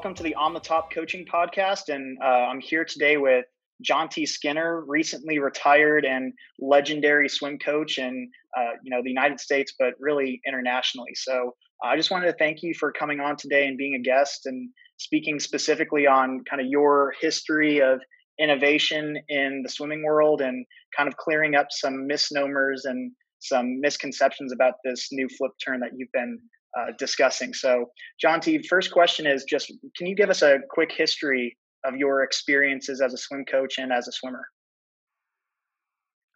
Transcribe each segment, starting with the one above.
Welcome to the On the Top Coaching Podcast, and uh, I'm here today with Jonty Skinner, recently retired and legendary swim coach in uh, you know the United States, but really internationally. So I just wanted to thank you for coming on today and being a guest and speaking specifically on kind of your history of innovation in the swimming world and kind of clearing up some misnomers and some misconceptions about this new flip turn that you've been uh, discussing. So, Jonty, first question is just can you give us a quick history of your experiences as a swim coach and as a swimmer?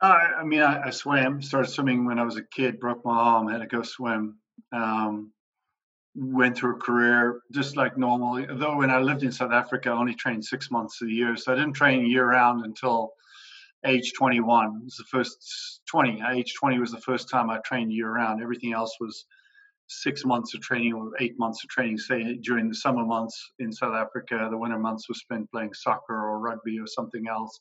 Uh, I mean, I, I, swam, started swimming when I was a kid, broke my arm, had to go swim. Um, went through a career just like normal. Though when I lived in South Africa, I only trained six months a year. So I didn't train year round until age 21. It was the first 20. Age 20 was the first time I trained year round. Everything else was six months of training or eight months of training, say during the summer months in South Africa. The winter months were spent playing soccer or rugby or something else.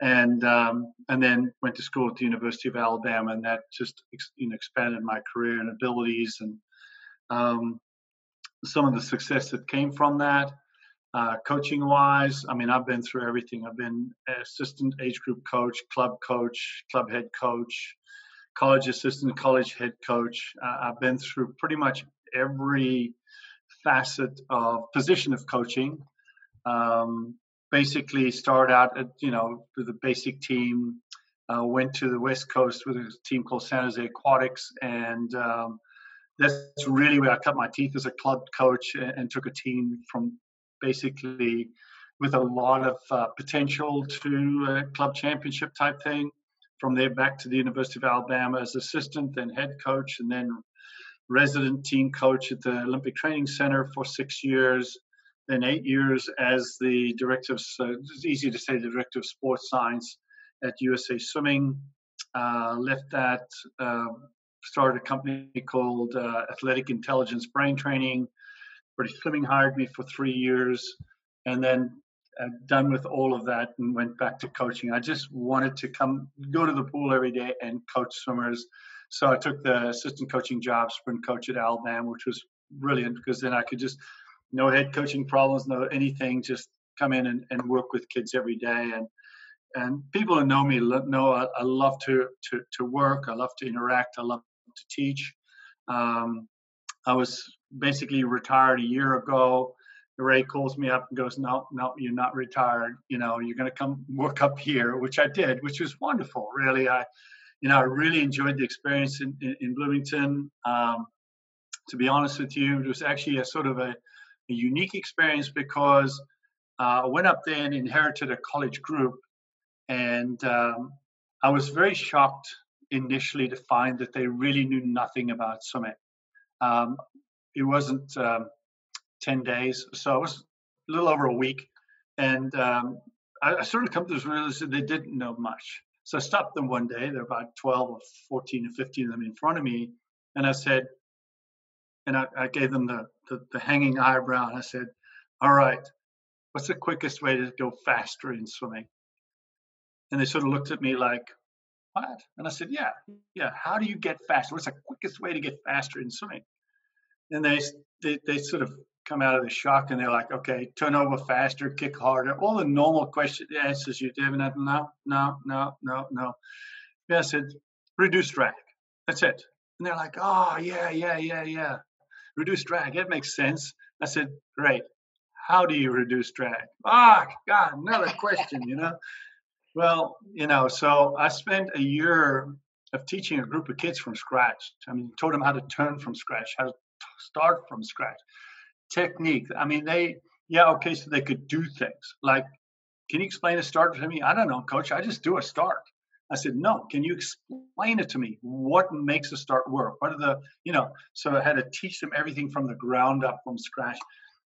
And um, and then went to school at the University of Alabama, and that just you know expanded my career and abilities and um, some of the success that came from that. Uh, coaching wise, I mean, I've been through everything. I've been assistant age group coach, club coach, club head coach, college assistant, college head coach. Uh, I've been through pretty much every facet of position of coaching. Um, basically, started out at you know with a basic team. Uh, went to the West Coast with a team called San Jose Aquatics, and um, that's really where I cut my teeth as a club coach and, and took a team from basically with a lot of uh, potential to a club championship type thing from there back to the University of Alabama as assistant, then head coach, and then resident team coach at the Olympic Training Center for six years, then eight years as the director of, uh, it's easy to say, the director of sports science at USA Swimming. Uh, left that, uh, started a company called uh, Athletic Intelligence Brain Training. British Swimming hired me for three years. And then uh, done with all of that and went back to coaching. I just wanted to come go to the pool every day and coach swimmers. So I took the assistant coaching job, sprint coach at Alabama, which was brilliant because then I could just no head coaching problems, no anything, just come in and, and work with kids every day. And and people who know me know I, I love to, to to work. I love to interact. I love to teach. Um, I was basically retired a year ago. Ray calls me up and goes, "No, no, you're not retired. You know, you're going to come work up here," which I did, which was wonderful. Really, I, you know, I really enjoyed the experience in, in, in Bloomington. Um, to be honest with you, it was actually a sort of a, a unique experience because uh, I went up there and inherited a college group, and um, I was very shocked initially to find that they really knew nothing about swimming. Um, it wasn't. Um, 10 days. So it was a little over a week. And um, I, I, sort of come to this realization they didn't know much. So I stopped them one day. There were about 12 or 14 or 15 of them in front of me. And I said, and I, I gave them the, the, the hanging eyebrow. And I said, all right, what's the quickest way to go faster in swimming? And they sort of looked at me like, what? And I said, yeah, yeah. How do you get faster? What's the quickest way to get faster in swimming? And they, they, they sort of come out of the shock and they're like, okay, turn over faster, kick harder, all the normal question answers you do. And no, no, no, no, no. Yeah, I said, reduce drag. That's it. And they're like, oh, yeah, yeah, yeah, yeah. Reduce drag. That makes sense. I said, great. How do you reduce drag? Ah, oh, God, another question, you know? Well, you know, so I spent a year of teaching a group of kids from scratch. I mean, taught them how to turn from scratch, how to start from scratch technique. I mean, they, yeah, okay, so they could do things like, can you explain a start to me? I don't know, coach. I just do a start. I said, no, can you explain it to me? What makes a start work? What are the, you know, so I had to teach them everything from the ground up from scratch,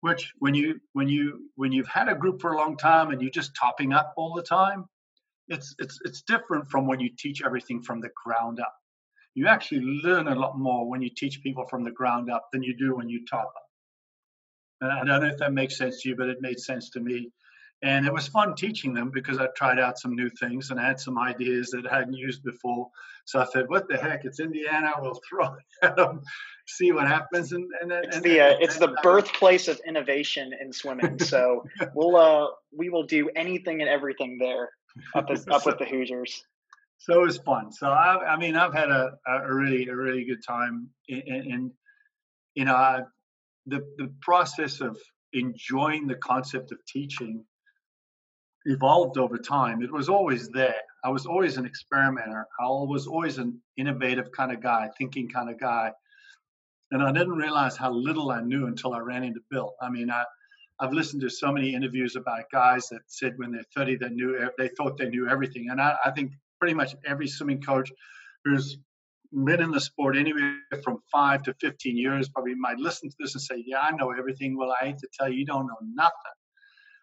which when you, when you, when you've had a group for a long time and you're just topping up all the time, it's, it's, it's different from when you teach everything from the ground up. You actually learn a lot more when you teach people from the ground up than you do when you top up. I don't know if that makes sense to you, but it made sense to me. and it was fun teaching them because I tried out some new things and I had some ideas that I hadn't used before. So I said, "What the heck? It's Indiana. We'll throw it at them, see what happens." And, and it's and, the uh, it's the birthplace of innovation in swimming. So we'll uh we will do anything and everything there up as, up with the Hoosiers. So it was fun. So I, I mean, I've had a, a really a really good time, and you know, I, the the process of enjoying the concept of teaching evolved over time. It was always there. I was always an experimenter. I was always an innovative kind of guy, thinking kind of guy. And I didn't realize how little I knew until I ran into Bill. I mean, I, I've listened to so many interviews about guys that said when they're 30 they knew they thought they knew everything. And I, I think pretty much every swimming coach who's been in the sport anywhere from five to 15 years probably might listen to this and say, Yeah, I know everything. Well, I hate to tell you, you don't know nothing.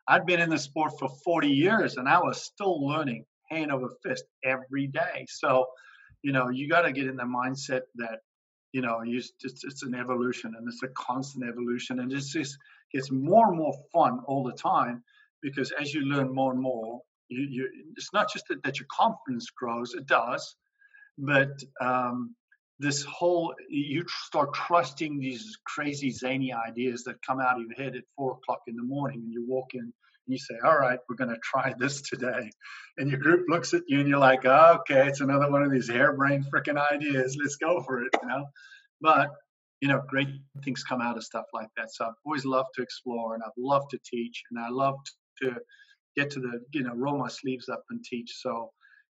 I'd been in the sport for 40 years and I was still learning hand over fist every day. So, you know, you got to get in the mindset that, you know, you it's, it's an evolution and it's a constant evolution and it's just gets more and more fun all the time because as you learn more and more, you, you it's not just that, that your confidence grows, it does, but um, this whole you start trusting these crazy zany ideas that come out of your head at four o'clock in the morning and you walk in and you say all right we're going to try this today. And your group looks at you and you're like oh, okay it's another one of these harebrained freaking ideas. Let's go for it you know? But you know great things come out of stuff like that. So i've always loved to explore and i've loved to teach and i love to get to the you know roll my sleeves up and teach. So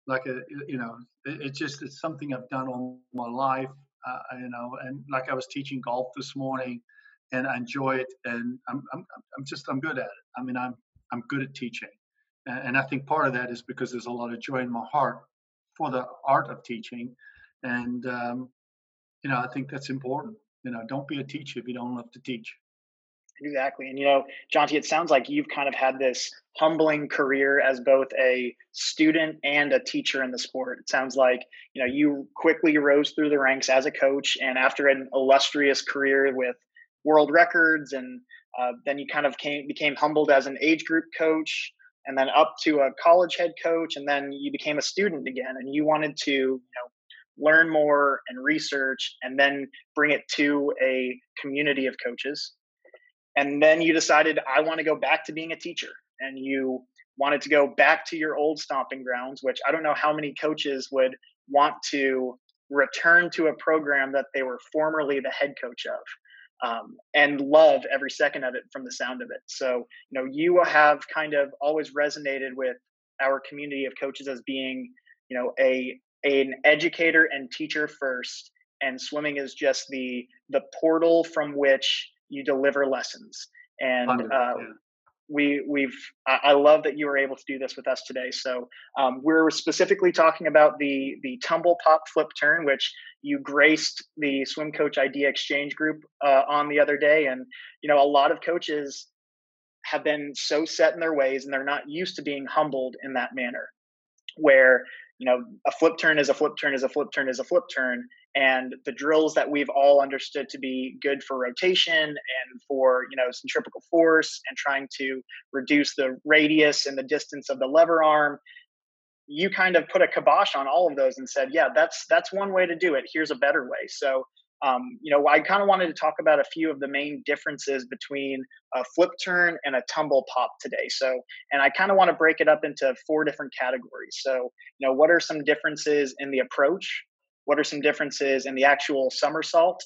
like a you know it, it just it's something I've done all my life uh, you know and like I was teaching golf this morning and I enjoy it and I'm I'm I'm just I'm good at it. I mean I'm I'm good at teaching. And, and I think part of that is because there's a lot of joy in my heart for the art of teaching and um, you know I think that's important. You know don't be a teacher if you don't love to teach Exactly. And, you know, Jonty, it sounds like you've kind of had this humbling career as both a student and a teacher in the sport. It sounds like, you know, you quickly rose through the ranks as a coach. And after an illustrious career with world records, and uh, then you kind of came, became humbled as an age group coach and then up to a college head coach. And then you became a student again and you wanted to, you know, learn more and research and then bring it to a community of coaches and then you decided i want to go back to being a teacher. And you wanted to go back to your old stomping grounds which i don't know how many coaches would want to return to a program that they were formerly the head coach of um, and love every second of it from the sound of it. So you know you have kind of always resonated with our community of coaches as being you know a an educator and teacher first and swimming is just the the portal from which you deliver lessons. And uh, we we've I, love that you were able to do this with us today. So um, we're specifically talking about the the tumble pop flip turn which you graced the swim coach idea exchange group uh, on the other day. And you know a lot of coaches have been so set in their ways and they're not used to being humbled in that manner where you know a flip turn is a flip turn is a flip turn is a flip turn and the drills that we've all understood to be good for rotation and for you know centripetal force and trying to reduce the radius and the distance of the lever arm you kind of put a kibosh on all of those and said yeah that's that's one way to do it. Here's a better way. So um, you know i kind of wanted to talk about a few of the main differences between a flip turn and a tumble pop today. So and i kind of want to break it up into four different categories. So you know what are some differences in the approach what are some differences in the actual somersault?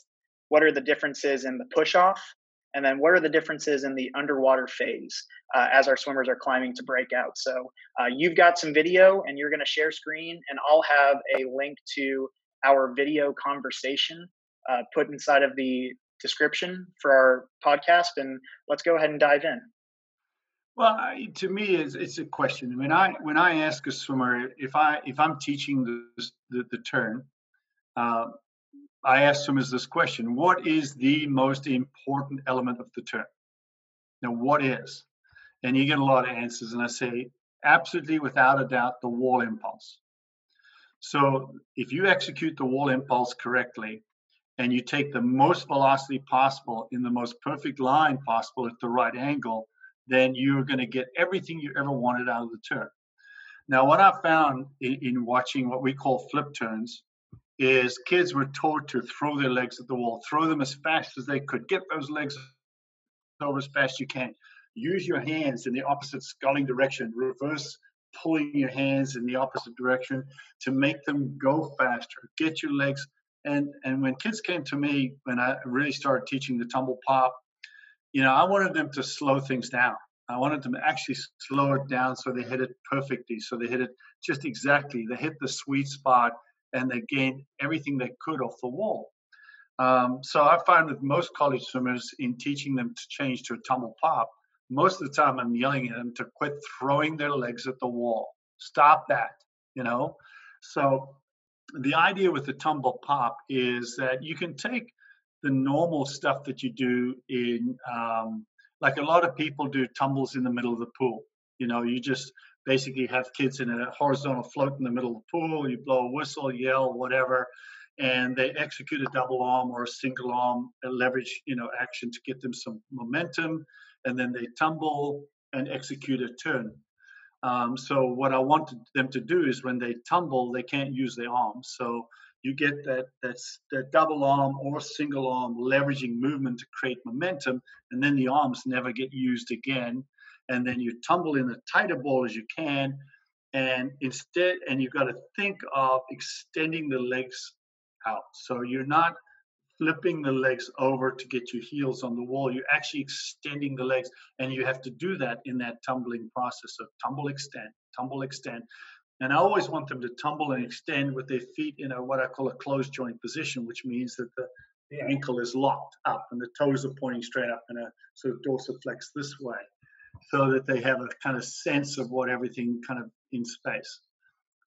What are the differences in the push off? And then what are the differences in the underwater phase uh, as our swimmers are climbing to break out? So uh, you've got some video and you're going to share screen, and I'll have a link to our video conversation uh, put inside of the description for our podcast. And let's go ahead and dive in. Well, I, to me, it's, it's a question. When I when I ask a swimmer if I if I'm teaching the the, the turn, uh, I asked him as this question What is the most important element of the turn? Now, what is? And you get a lot of answers. And I say, absolutely, without a doubt, the wall impulse. So if you execute the wall impulse correctly and you take the most velocity possible in the most perfect line possible at the right angle, then you're going to get everything you ever wanted out of the turn. Now, what I found in, in, watching what we call flip turns is kids were taught to throw their legs at the wall, throw them as fast as they could, get those legs over as fast as you can. Use your hands in the opposite sculling direction, reverse pulling your hands in the opposite direction to make them go faster. Get your legs and and when kids came to me when I really started teaching the tumble pop, you know, I wanted them to slow things down. I wanted them to actually slow it down so they hit it perfectly, so they hit it just exactly. They hit the sweet spot and they gained everything they could off the wall. Um, so I find with most college swimmers, in teaching them to change to a tumble pop, most of the time I'm yelling at them to quit throwing their legs at the wall. Stop that, you know. So the idea with the tumble pop is that you can take the normal stuff that you do in um, like a lot of people do tumbles in the middle of the pool you know you just basically have kids in a horizontal float in the middle of the pool. You blow a whistle yell whatever and they execute a double arm or a single arm leverage you know action to get them some momentum and then they tumble and execute a turn. Um, so what i want them to do is when they tumble they can't use their arms. So you get that that's that double arm or single arm leveraging movement to create momentum, and then the arms never get used again. And then you tumble in as tight a ball as you can, and instead, and you've got to think of extending the legs out. So you're not flipping the legs over to get your heels on the wall. You're actually extending the legs, and you have to do that in that tumbling process of tumble, extend, tumble, extend. And I always want them to tumble and extend with their feet in a what I call a closed joint position, which means that the, the ankle is locked up and the toes are pointing straight up in a sort of dorsiflex this way, so that they have a kind of sense of what everything kind of in space.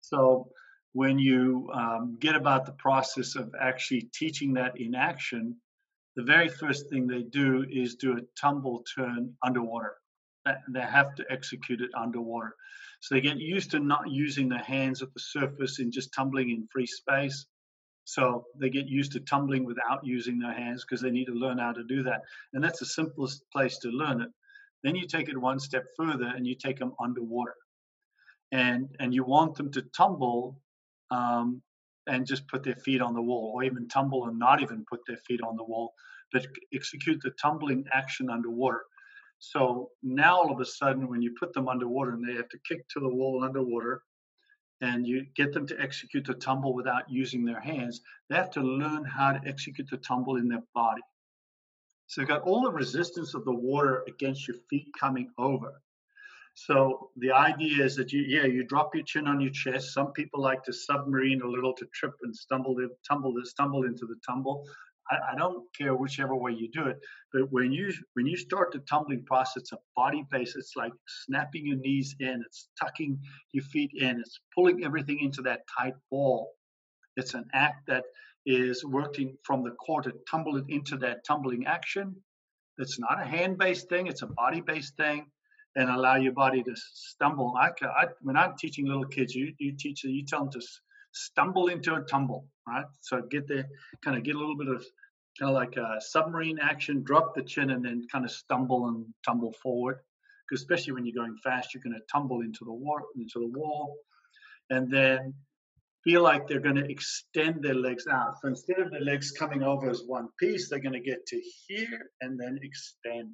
So when you um, get about the process of actually teaching that in action, the very first thing they do is do a tumble turn underwater. They have to execute it underwater. So they get used to not using their hands at the surface and just tumbling in free space. So they get used to tumbling without using their hands because they need to learn how to do that. And that's the simplest place to learn it. Then you take it one step further and you take them underwater. And, and you want them to tumble um, and just put their feet on the wall, or even tumble and not even put their feet on the wall, but execute the tumbling action underwater. So now all of a sudden, when you put them underwater and they have to kick to the wall underwater, and you get them to execute the tumble without using their hands, they have to learn how to execute the tumble in their body. So you've got all the resistance of the water against your feet coming over. So the idea is that you, yeah, you drop your chin on your chest. Some people like to submarine a little to trip and stumble, tumble, stumble into the tumble. I, I, don't care whichever way you do it, but when you when you start the tumbling process, it's a body base. It's like snapping your knees in, it's tucking your feet in, it's pulling everything into that tight ball. It's an act that is working from the core to tumble it into that tumbling action. It's not a hand-based thing; it's a body-based thing, and allow your body to stumble. I, I when I'm teaching little kids, you you teach you tell them to stumble into a tumble, right? So get there, kind of get a little bit of kind of like a submarine action, drop the chin and then kind of stumble and tumble forward. Because especially when you're going fast, you're going to tumble into the wall, into the wall, and then feel like they're going to extend their legs out. So instead of the legs coming over as one piece, they're going to get to here and then extend.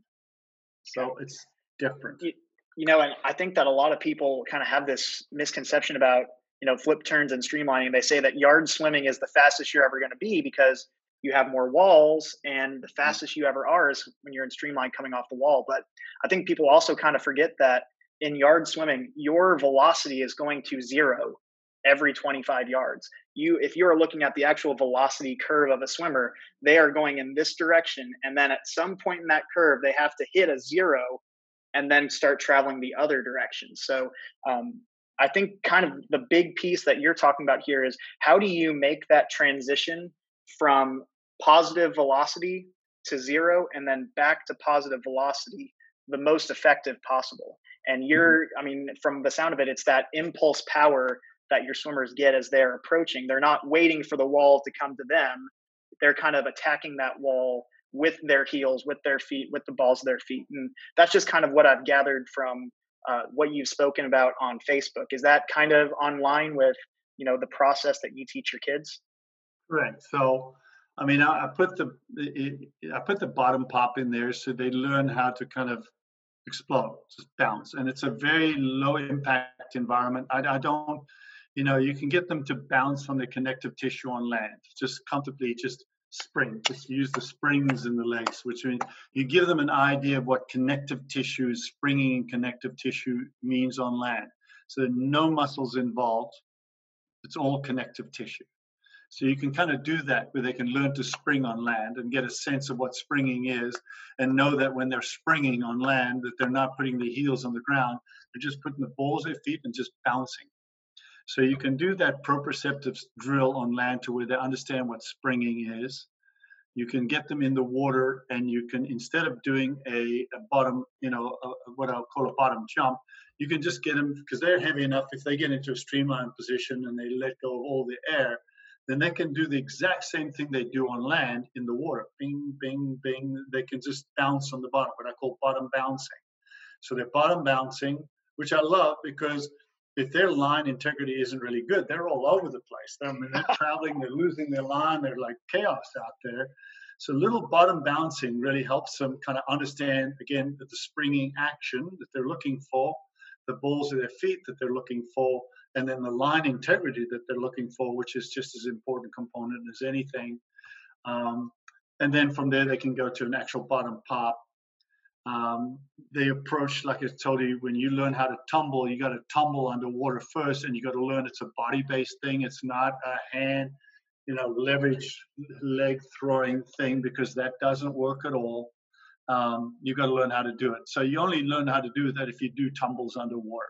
So it's different. You, you know, and I think that a lot of people kind of have this misconception about you know flip turns and streamlining they say that yard swimming is the fastest you're ever going to be because you have more walls and the mm-hmm. fastest you ever are is when you're in streamline coming off the wall but i think people also kind of forget that in yard swimming your velocity is going to zero every 25 yards you if you're looking at the actual velocity curve of a swimmer they are going in this direction and then at some point in that curve they have to hit a zero and then start traveling the other direction so um, I think kind of the big piece that you're talking about here is how do you make that transition from positive velocity to zero and then back to positive velocity the most effective possible. And mm-hmm. you're, I mean, from the sound of it, it's that impulse power that your swimmers get as they're approaching. They're not waiting for the wall to come to them. They're kind of attacking that wall with their heels, with their feet, with the balls of their feet. And that's just kind of what I've gathered from uh, what you've spoken about on Facebook. Is that kind of online with you know the process that you teach your kids? Correct. So, I mean, I, I put the it, I put the bottom pop in there so they learn how to kind of explode, just bounce, and it's a very low impact environment. I, I don't, you know, you can get them to bounce from the connective tissue on land, just comfortably, just spring. Just use the springs in the legs, which means you give them an idea of what connective tissue, springing in connective tissue means on land. So no muscles involved. It's all connective tissue. So you can kind of do that where they can learn to spring on land and get a sense of what springing is and know that when they're springing on land that they're not putting their heels on the ground, they're just putting the balls of their feet and just bouncing. So you can do that proprioceptive drill on land to where they understand what springing is. You can get them in the water, and you can instead of doing a, a bottom, you know, a, what I'll call a bottom jump, you can just get them because they're heavy enough. If they get into a streamlined position and they let go of all the air, then they can do the exact same thing they do on land in the water. Bing, bing, bing. They can just bounce on the bottom, what I call bottom bouncing. So they're bottom bouncing, which I love because if their line integrity isn't really good, they're all over the place. I mean, they're traveling, they're losing their line, they're like chaos out there. So little bottom bouncing really helps them kind of understand again the springing action that they're looking for, the balls of their feet that they're looking for, and then the line integrity that they're looking for, which is just as important component as anything. Um, and then from there they can go to an actual bottom pop um, they approach, like I told you, when you learn how to tumble, you got to tumble underwater first, and you got to learn it's a body-based thing. It's not a hand, you know, leverage leg throwing thing because that doesn't work at all. Um, you got to learn how to do it. So you only learn how to do that if you do tumbles underwater,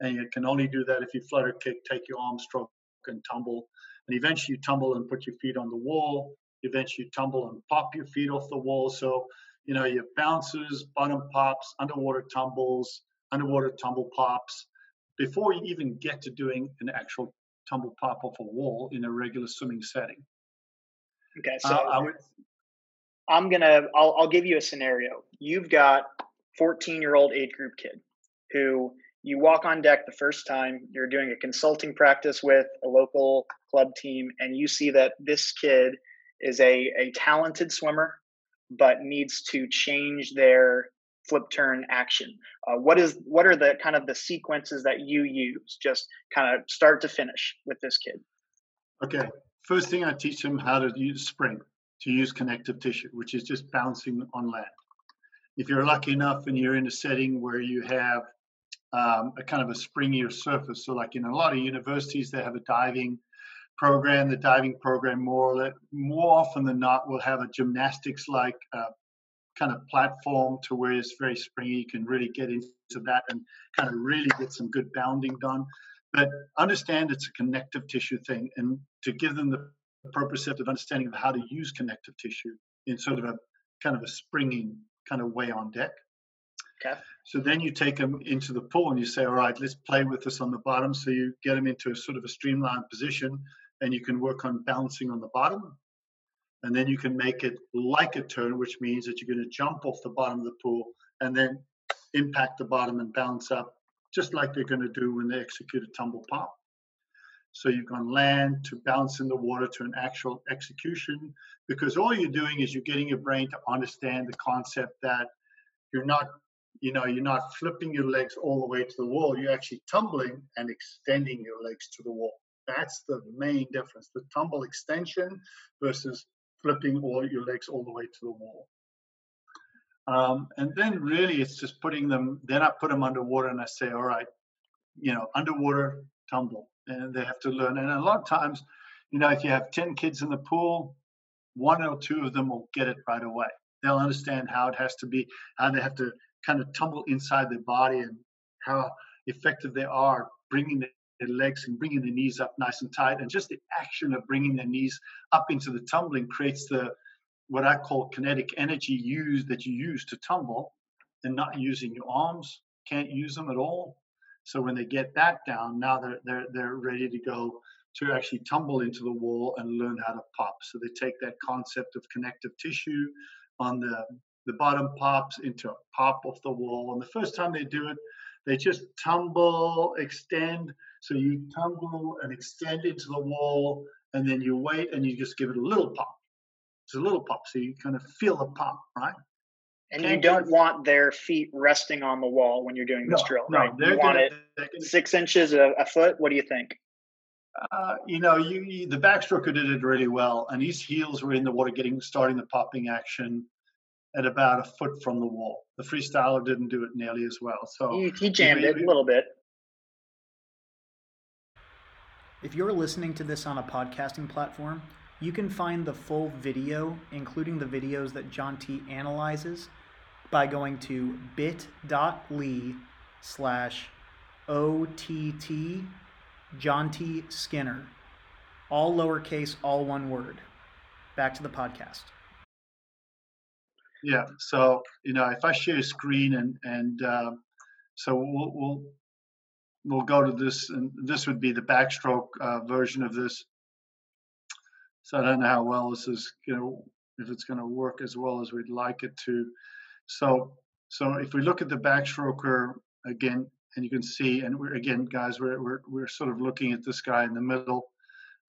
and you can only do that if you flutter kick, take your arm stroke, and tumble. And eventually you tumble and put your feet on the wall. Eventually you tumble and pop your feet off the wall. So you know, your bounces, bottom pops, underwater tumbles, underwater tumble pops, before you even get to doing an actual tumble pop off a wall in a regular swimming setting. Okay, so uh, I would, I'm gonna, I'll, I'll give you a scenario. You've got 14 year old age group kid who you walk on deck the first time, you're doing a consulting practice with a local club team, and you see that this kid is a, a talented swimmer but needs to change their flip turn action. Uh, what is what are the kind of the sequences that you use? Just kind of start to finish with this kid. Okay. First thing i teach them how to use spring to use connective tissue which is just bouncing on land. If you're lucky enough and you're in a setting where you have um, a kind of a springier surface so like in a lot of universities they have a diving program, the diving program, more more often than not, will have a gymnastics like uh, kind of platform to where it's very springy. You can really get into that and kind of really get some good bounding done. But understand it's a connective tissue thing, and to give them the proprioceptive understanding of how to use connective tissue in sort of a kind of a springing kind of way on deck. Okay. So then you take them into the pool and you say, all right, let's play with this on the bottom. So you get them into a sort of a streamlined position and you can work on bouncing on the bottom. And then you can make it like a turn, which means that you're going to jump off the bottom of the pool and then impact the bottom and bounce up, just like they're going to do when they execute a tumble pop. So you've gone land to bounce in the water to an actual execution, because all you're doing is you're getting your brain to understand the concept that you're not, you know, you're not flipping your legs all the way to the wall. You're actually tumbling and extending your legs to the wall. That's the main difference the tumble extension versus flipping all your legs all the way to the wall. Um, and then really it's just putting them, then I put them underwater and I say, all right, you know, underwater tumble. And they have to learn. And a lot of times, you know, if you have 10 kids in the pool, one or two of them will get it right away. They'll understand how it has to be, how they have to kind of tumble inside their body and how effective they are bringing the legs and bringing the knees up nice and tight. And just the action of bringing their knees up into the tumbling creates the what I call kinetic energy used that you use to tumble and not using your arms, can't use them at all. So when they get that down, now they're they're they're ready to go to actually tumble into the wall and learn how to pop. So they take that concept of connective tissue, on the the bottom pops into a pop off the wall. And the first time they do it, they just tumble, extend. So you tumble and extend into the wall, and then you wait and you just give it a little pop. It's a little pop, so you kind of feel the pop, right? And Can't you don't want their feet resting on the wall when you're doing this no, drill, no, right? You want it six inches a, a, foot. What do you think? Uh, you know, you, you, the backstroker did it really well, and his heels were in the water, getting starting the popping action at about a foot from the wall. The freestyler didn't do it nearly as well. So he, he jammed it a little bit. If you're listening to this on a podcasting platform, you can find the full video, including the videos that Jonty analyzes, by going to bit.ly slash OTT Jonty Skinner. All lowercase, all one word. Back to the podcast. Yeah. So you know, if I share a screen and and uh, so we'll, we'll we'll go to this, and this would be the backstroke uh, version of this. So I don't know how well this is, you know, if it's going to work as well as we'd like it to. So so if we look at the backstroker again, and you can see, and we're again, guys, we're we're we're sort of looking at this guy in the middle.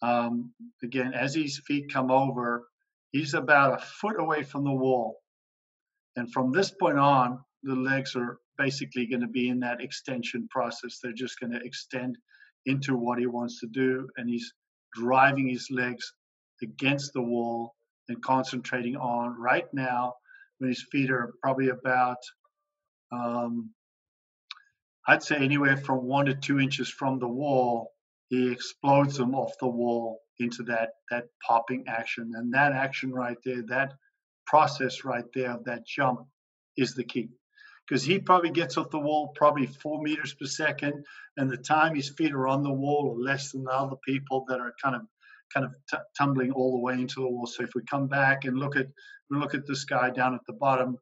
Um, again, as his feet come over, he's about a foot away from the wall. And from this point on, the legs are basically going to be in that extension process. They're just going to extend into what he wants to do. And he's driving his legs against the wall and concentrating on right now when his feet are probably about, um, I'd say anywhere from one to two inches from the wall, he explodes them off the wall into that that popping action. And that action right there, that process right there of that jump is the key because he probably gets off the wall probably four meters per second, and the time his feet are on the wall are less than the other people that are kind of kind of t- tumbling all the way into the wall. So if we come back and look at we look at this guy down at the bottom,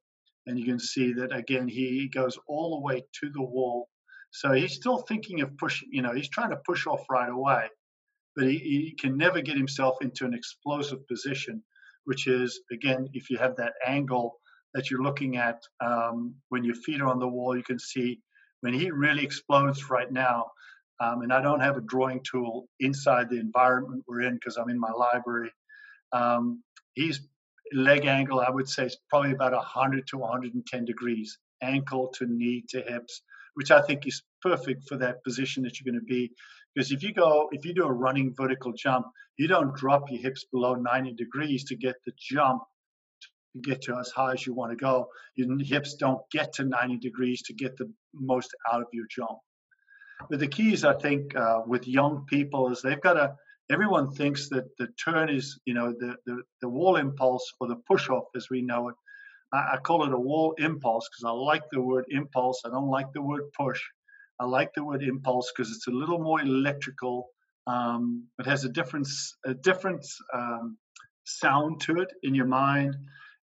and you can see that again he goes all the way to the wall. So he's still thinking of pushing. You know, he's trying to push off right away, but he, he can never get himself into an explosive position which is again, if you have that angle that you're looking at um, when your feet are on the wall, you can see when he really explodes right now. Um, and I don't have a drawing tool inside the environment we're in because I'm in my library. Um, he's leg angle, I would say, is probably about 100 to 110 degrees, ankle to knee to hips, which I think is perfect for that position that you're going to be. Because if you go, if you do a running vertical jump, you don't drop your hips below 90 degrees to get the jump to get to as high as you want to go. Your hips don't get to 90 degrees to get the most out of your jump. But the key is, I think, uh, with young people is they've got to. Everyone thinks that the turn is, you know, the the, the wall impulse or the push off as we know it. I, I call it a wall impulse because I like the word impulse. I don't like the word push. I like the word impulse because it's a little more electrical um, it has a different a different um, sound to it in your mind,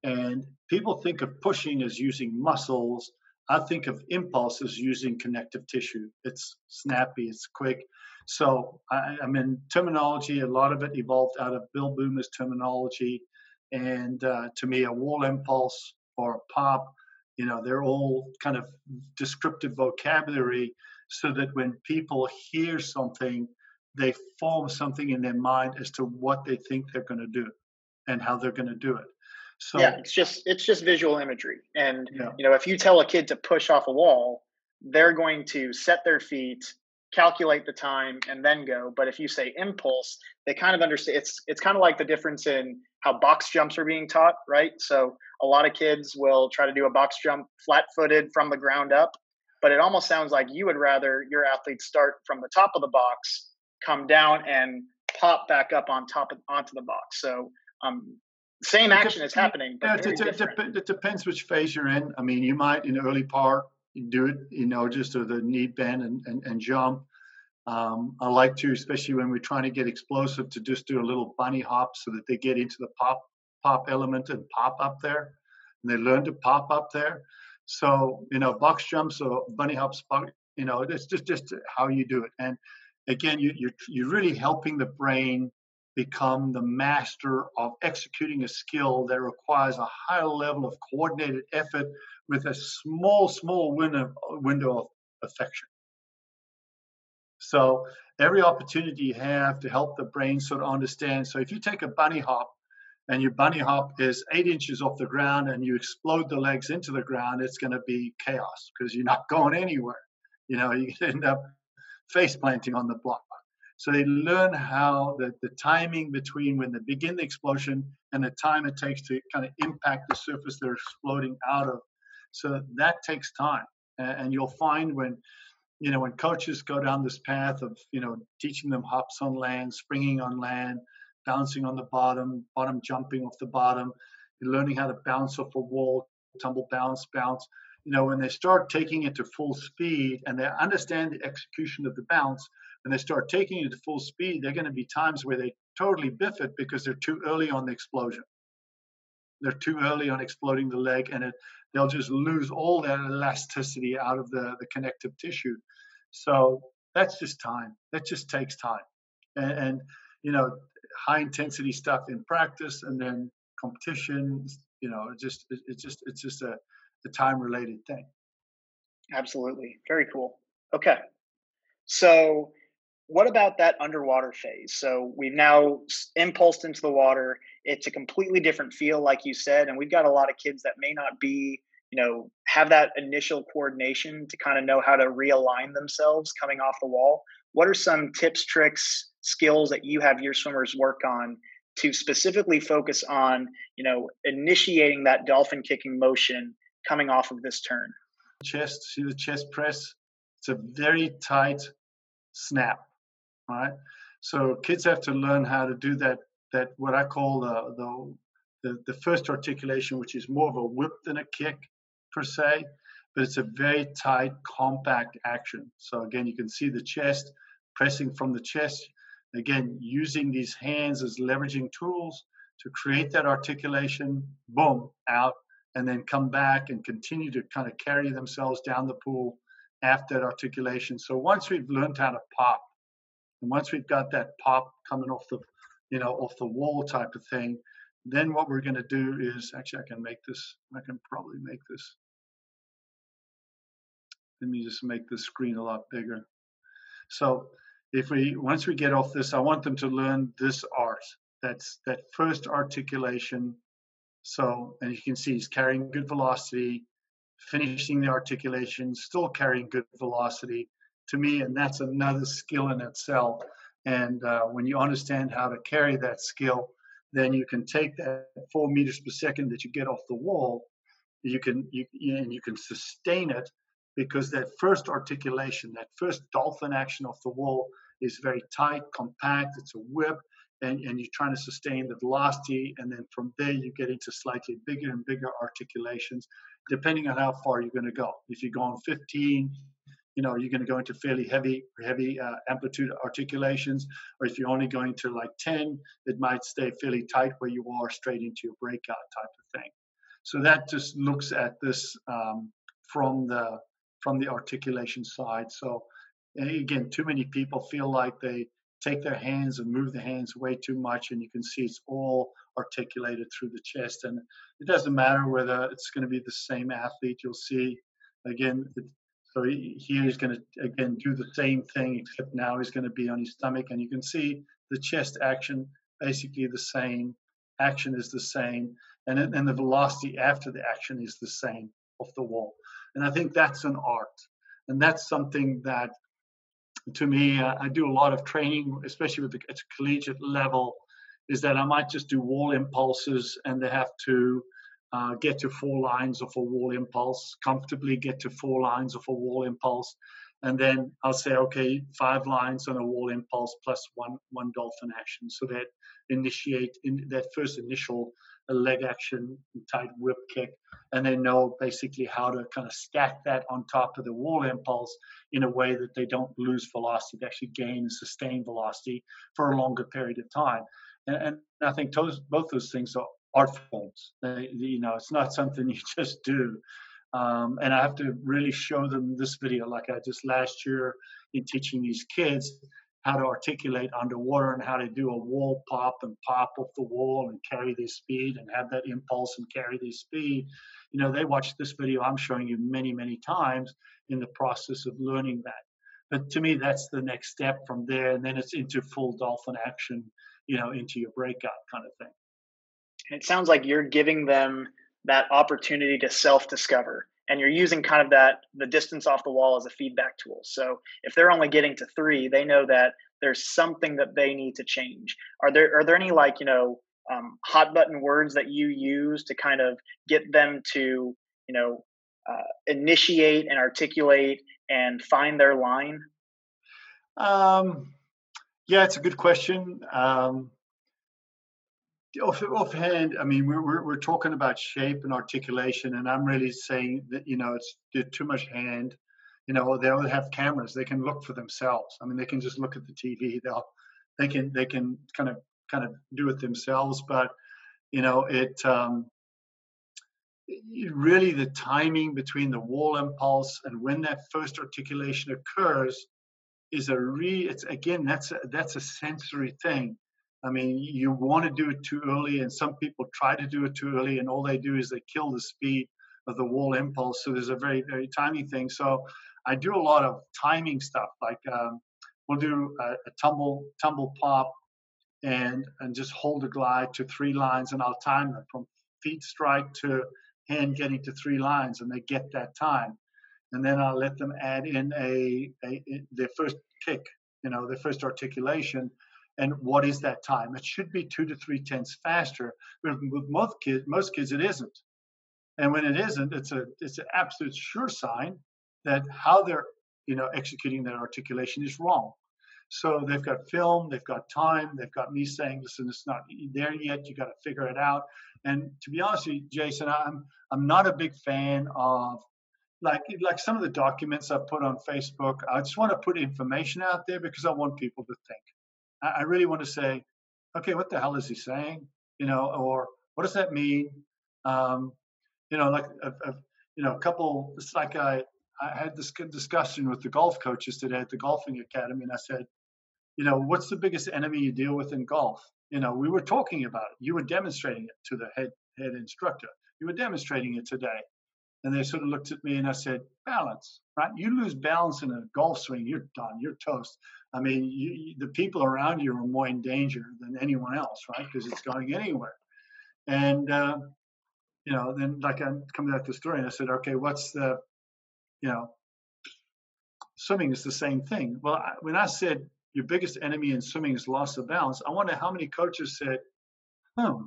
and people think of pushing as using muscles. I think of impulse as using connective tissue. It's snappy, it's quick. So I, I mean, terminology. A lot of it evolved out of Bill Boomer's terminology, and uh, to me, a wall impulse or a pop, you know, they're all kind of descriptive vocabulary, so that when people hear something they form something in their mind as to what they think they're going to do and how they're going to do it. So yeah, it's just it's just visual imagery, and yeah. you know if you tell a kid to push off a wall, they're going to set their feet, calculate the time, and then go. But if you say impulse, they kind of understand. It's it's kind of like the difference in how box jumps are being taught, right? So a lot of kids will try to do a box jump flat-footed from the ground up, but it almost sounds like you would rather your athletes start from the top of the box come down and pop back up on top of onto the box. So um, same action is happening. yeah, it, it, it, depends which phase you're in. I mean, you might in early part do it, you know, just to the knee bend and, and, and jump. Um, I like to, especially when we're trying to get explosive, to just do a little bunny hop so that they get into the pop pop element and pop up there, and they learn to pop up there. So you know, box jumps or bunny hops, you know, it's just just how you do it. And again, you, you're, you're really helping the brain become the master of executing a skill that requires a higher level of coordinated effort with a small, small window, window of affection. So every opportunity you have to help the brain sort of understand. So if you take a bunny hop and your bunny hop is eight inches off the ground and you explode the legs into the ground, it's going to be chaos because you're not going anywhere. You know, you end up face planting on the block. So they learn how the, the timing between when they begin the explosion and the time it takes to kind of impact the surface they're exploding out of. So that takes time. And you'll find when, you know, when coaches go down this path of, you know, teaching them hops on land, springing on land, bouncing on the bottom, bottom jumping off the bottom, learning how to bounce off a wall, tumble, bounce, bounce. You know, when they start taking it to full speed and they understand the execution of the bounce, and they start taking it to full speed, there are going to be times where they totally biff it because they're too early on the explosion. They're too early on exploding the leg, and it, they'll just lose all that elasticity out of the, the connective tissue. So that's just time. That just takes time. And, and you know, high intensity stuff in practice, and then competition. You know, it just it, it's just it's just a, a time related thing. Absolutely, very cool. Okay, so what about that underwater phase? So we've now impulsed into the water. It's a completely different feel, like you said, and we've got a lot of kids that may not be, you know, have that initial coordination to kind of know how to realign themselves coming off the wall. What are some tips, tricks, skills that you have your swimmers work on to specifically focus on, you know, initiating that dolphin kicking motion coming off of this turn? Chest, see the chest press. It's a very tight snap right? So kids have to learn how to do that. That what I call the the the, the first articulation, which is more of a whip than a kick per se, but it's a very tight, compact action. So again, you can see the chest pressing from the chest. Again, using these hands as leveraging tools to create that articulation, boom, out, and then come back and continue to kind of carry themselves down the pool after that articulation. So once we've learned how to pop, and once we've got that pop coming off the, you know, off the wall type of thing, then what we're going to do is actually I can make this. I can probably make this. Let me just make the screen a lot bigger. So if we once we get off this, I want them to learn this art. That's that first articulation. So and you can see he's carrying good velocity, finishing the articulation, still carrying good velocity, to me, and that's another skill in itself. And uh, when you understand how to carry that skill, then you can take that four meters per second that you get off the wall, you can you and you can sustain it because that first articulation, that first dolphin action off the wall is very tight, compact. It's a whip, and, and you're trying to sustain the velocity, and then from there you get into slightly bigger and bigger articulations, depending on how far you're going to go. If you're going 15, you know you're going to go into fairly heavy heavy uh, amplitude articulations? Or if you're only going to like 10 it might stay fairly tight where you are straight into your breakout type of thing. So that just looks at this um, from the from the articulation side. So again too many people feel like they take their hands and move the hands way too much and you can see it's all articulated through the chest. And it doesn't matter whether it's going to be the same athlete. You'll see again so he, he's going to again do the same thing, except now he's going to be on his stomach, and you can see the chest action basically the same. Action is the same, and and the velocity after the action is the same off the wall. And I think that's an art, and that's something that, to me, uh, I do a lot of training, especially with the, at collegiate level, is that I might just do wall impulses, and they have to uh, get to four lines of a wall impulse, comfortably get to four lines of a wall impulse. And then I'll say, okay, five lines on a wall impulse plus one one dolphin action. So that initiate in that first initial leg action, tight whip kick, and they know basically how to kind of stack that on top of the wall impulse in a way that they don't lose velocity, they actually gain and sustain velocity for a longer period of time. And, and I think those, both those things are art forms. They, you know, it's not something you just do. Um, and I have to really show them this video, like I just last year in teaching these kids how to articulate underwater and how to do a wall pop and pop off the wall and carry their speed and have that impulse and carry their speed. You know, they watch this video I'm showing you many, many times in the process of learning that. But to me, that's the next step from there. And then it's into full dolphin action, you know, into your breakout kind of thing. It sounds like you're giving them that opportunity to self discover and you're using kind of that the distance off the wall as a feedback tool. So if they're only getting to three they know that there's something that they need to change. Are there are there any like you know um, hot button words that you use to kind of get them to you know uh, initiate and articulate and find their line? Um, yeah it's a good question. Um, off, offhand, I mean, we're, we're, we're talking about shape and articulation, and I'm really saying that you know it's too much hand. You know, they'll have cameras; they can look for themselves. I mean, they can just look at the TV. They'll they can they can kind of kind of do it themselves. But you know, it um, really the timing between the wall impulse and when that first articulation occurs is a re. It's again that's a, that's a sensory thing I mean, you want to do it too early, and some people try to do it too early, and all they do is they kill the speed of the wall impulse. So there's a very, very timing thing. So I do a lot of timing stuff, like um, we'll do a, a, tumble, tumble pop, and and just hold a glide to three lines, and I'll time them from feet strike to hand getting to three lines, and they get that time, and then I'll let them add in a, a, a their first kick, you know, their first articulation and what is that time? It should be two to three tenths faster, but with most kids, most kids it isn't. And when it isn't, it's a it's an absolute sure sign that how they're you know executing that articulation is wrong. So they've got film, they've got time, they've got me saying, listen, it's not there yet. You got to figure it out. And to be honest with you, Jason, I'm I'm not a big fan of like like some of the documents I put on Facebook. I just want to put information out there because I want people to think. I, really want to say, okay, what the hell is he saying? You know, or what does that mean? Um, you know, like a, a, you know, a couple. It's like I I had this discussion with the golf coaches today at the golfing academy, and I said, you know, what's the biggest enemy you deal with in golf? You know, we were talking about it. You were demonstrating it to the head head instructor. You were demonstrating it today. And they sort of looked at me and I said, balance, right? You lose balance in a golf swing, you're done, you're toast. I mean, you, the people around you are more in danger than anyone else, right? Because it's going anywhere. And, uh, you know, then like I'm coming at the story and I said, okay, what's the, you know, swimming is the same thing. Well, I, when I said your biggest enemy in swimming is loss of balance, I wonder how many coaches said, hmm,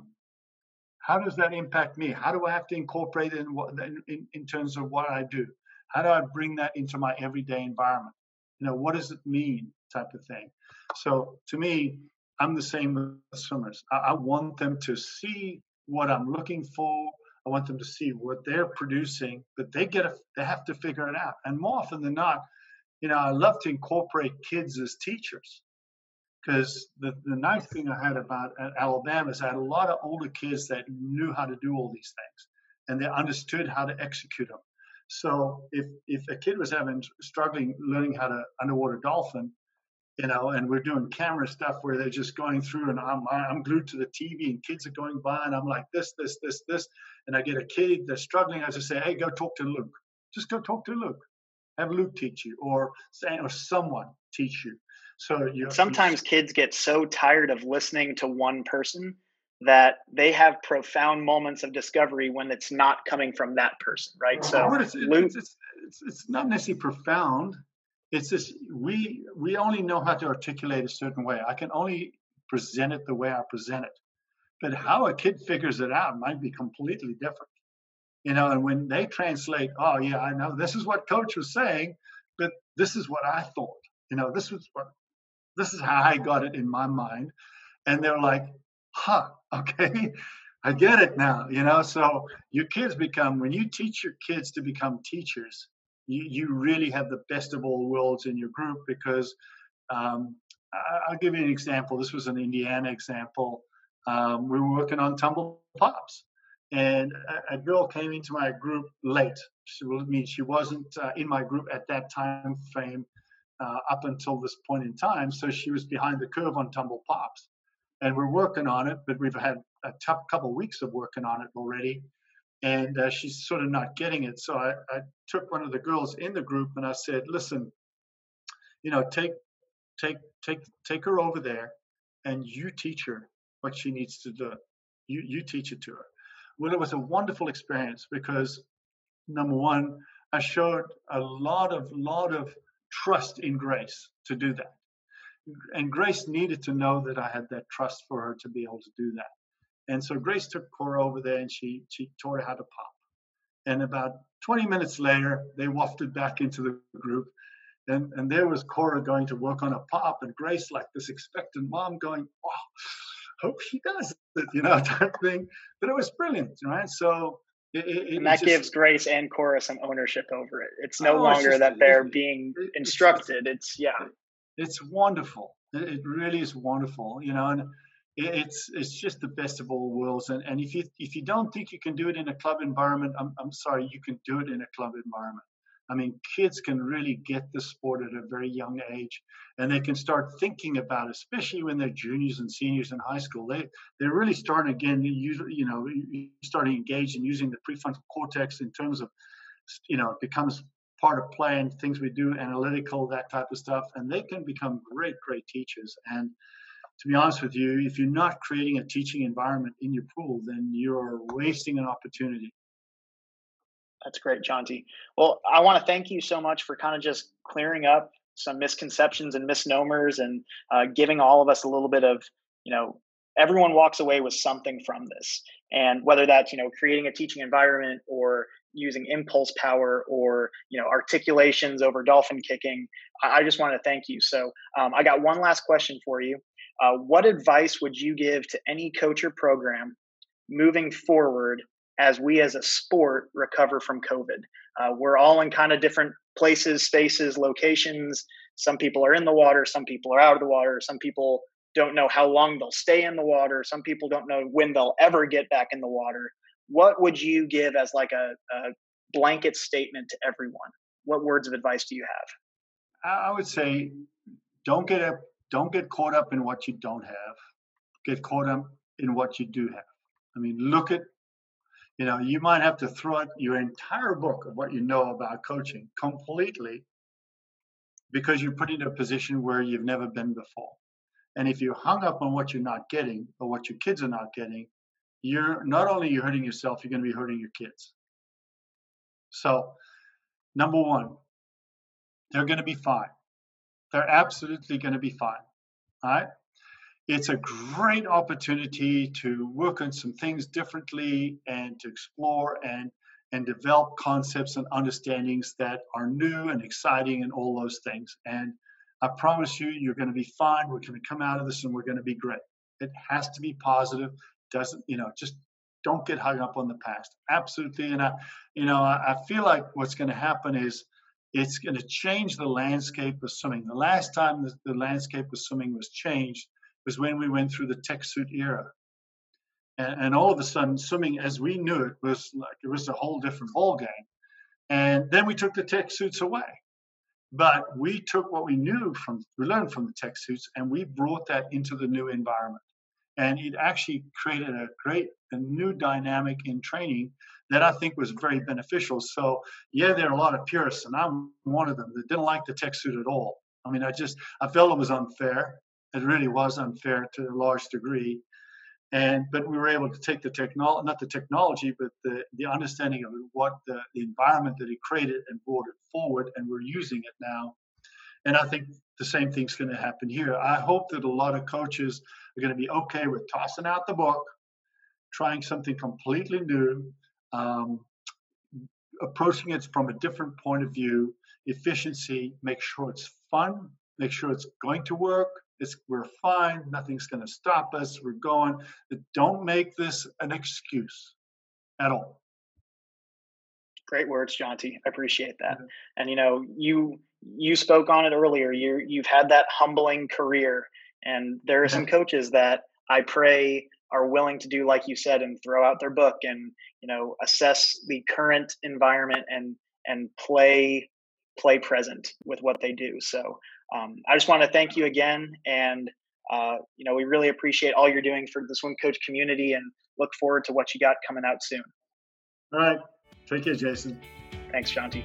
how does that impact me? How do I have to incorporate it in, what, in, in terms of what I do? How do I bring that into my everyday environment? You know, what does it mean, type of thing. So to me, I'm the same with swimmers. I, I want them to see what I'm looking for. I want them to see what they're producing, but they get a, they have to figure it out. And more often than not, you know, I love to incorporate kids as teachers because the, the nice thing I had about uh, Alabama is I had a lot of older kids that knew how to do all these things and they understood how to execute them. So if if a kid was having struggling learning how to underwater dolphin, you know, and we're doing camera stuff where they're just going through and I'm I'm glued to the TV and kids are going by and I'm like this this this this and I get a kid that's struggling, I just say, hey, go talk to Luke. Just go talk to Luke. Have Luke teach you or say or someone teach you so you sometimes you, kids get so tired of listening to one person that they have profound moments of discovery when it's not coming from that person, right? So it's, Luke, it's, it's, it's, not necessarily profound. It's just we we only know how to articulate a certain way. I can only present it the way I present it, but how a kid figures it out might be completely different. You know, and when they translate, oh yeah, I know this is what coach was saying, but this is what I thought. You know, this was what this is how I got it in my mind. And they're like, huh, okay, I get it now. You know, so your kids become, when you teach your kids to become teachers, you, you really have the best of all worlds in your group because um, I, will give you an example. This was an Indiana example. Um, we were working on tumble pops, and a, girl came into my group late. She, mean, she wasn't uh, in my group at that time frame uh, up until this point in time. So she was behind the curve on tumble pops. And we're working on it, but we've had a tough couple of weeks of working on it already. And uh, she's sort of not getting it. So I, I took one of the girls in the group and I said, listen, you know, take take take take her over there and you teach her what she needs to do. You you teach it to her. Well, it was a wonderful experience because number one, I showed a lot of lot of trust in Grace to do that. And Grace needed to know that I had that trust for her to be able to do that. And so Grace took Cora over there and she she taught her how to pop. And about 20 minutes later, they wafted back into the group. And, and there was Cora going to work on a pop, and Grace, like this expectant mom, going, "Oh, hope she does it," you know, type thing. But it was brilliant, right? So it, it, and that just, gives Grace and Cora some ownership over it. It's no oh, longer it's just, that they're it, being instructed. It's yeah. It's wonderful. It really is wonderful, you know, and it's it's just the best of all worlds. And and if you if you don't think you can do it in a club environment, I'm I'm sorry, you can do it in a club environment. I mean, kids can really get the sport at a very young age, and they can start thinking about, it, especially when they're juniors and seniors in high school. They they're really starting again. You you know, starting engaged in using the prefrontal cortex in terms of, you know, it becomes part of play and things we do, analytical, that type of stuff, and they can become great, great teachers. And to be honest with you, if you're not creating a teaching environment in your pool, then you're wasting an opportunity. That's great, Jonty. Well, I want to thank you so much for kind of just clearing up some misconceptions and misnomers and uh, giving all of us a little bit of, you know, everyone walks away with something from this. And whether that's, you know, creating a teaching environment or using impulse power or, you know, articulations over dolphin kicking, I, I just want to thank you. So um, I got one last question for you. Uh, what advice would you give to any coach or program moving forward as we as a sport recover from COVID. Uh, we're all in kind of different places, spaces, locations. Some people are in the water, some people are out of the water, some people don't know how long they'll stay in the water, some people don't know when they'll ever get back in the water. What would you give as like a, a blanket statement to everyone? What words of advice do you have? I would say don't get up, don't get caught up in what you don't have. Get caught up in what you do have. I mean, look at you know, you might have to throw out your entire book of what you know about coaching completely because you're put in a position where you've never been before. And if you're hung up on what you're not getting or what your kids are not getting, you're not only you're hurting yourself, you're going to be hurting your kids. So, number one, they're going to be fine. They're absolutely going to be fine. All right it's a great opportunity to work on some things differently and to explore and and develop concepts and understandings that are new and exciting and all those things. And I promise you, you're going to be fine. We're going to come out of this and we're going to be great. It has to be positive. Doesn't you know? Just don't get hung up on the past. Absolutely. And I, you know, I, I feel like what's going to happen is it's going to change the landscape of swimming. The last time the, the landscape of swimming was changed was when we went through the tech suit era. And, and all of a sudden, swimming as we knew it was like it was a whole different ball game. And then we took the tech suits away. But we took what we knew from, we learned from the tech suits, and we brought that into the new environment. And it actually created a great, a new dynamic in training that I think was very beneficial. So, yeah, there are a lot of purists, and I'm one of them that didn't like the tech suit at all. I mean, I just, I felt it was unfair it really was unfair to a large degree. And but we were able to take the technology, not the technology, but the, the understanding of what the, the environment that it created and brought it forward, and we're using it now. And I think the same thing's going to happen here. I hope that a lot of coaches are going to be okay with tossing out the book, trying something completely new, um, approaching it from a different point of view, efficiency, make sure it's fun, make sure it's going to work, it's, we're fine. Nothing's going to stop us. We're going. Don't make this an excuse at all. Great words, Jonty. I appreciate that. Mm-hmm. And you know, you you spoke on it earlier. You you've had that humbling career, and there are some coaches that I pray are willing to do like you said and throw out their book and you know assess the current environment and and play play present with what they do. So um, I just want to thank you again, and uh, you know we really appreciate all you're doing for the swim coach community, and look forward to what you got coming out soon. All right, take care, Jason. Thanks, Jonty.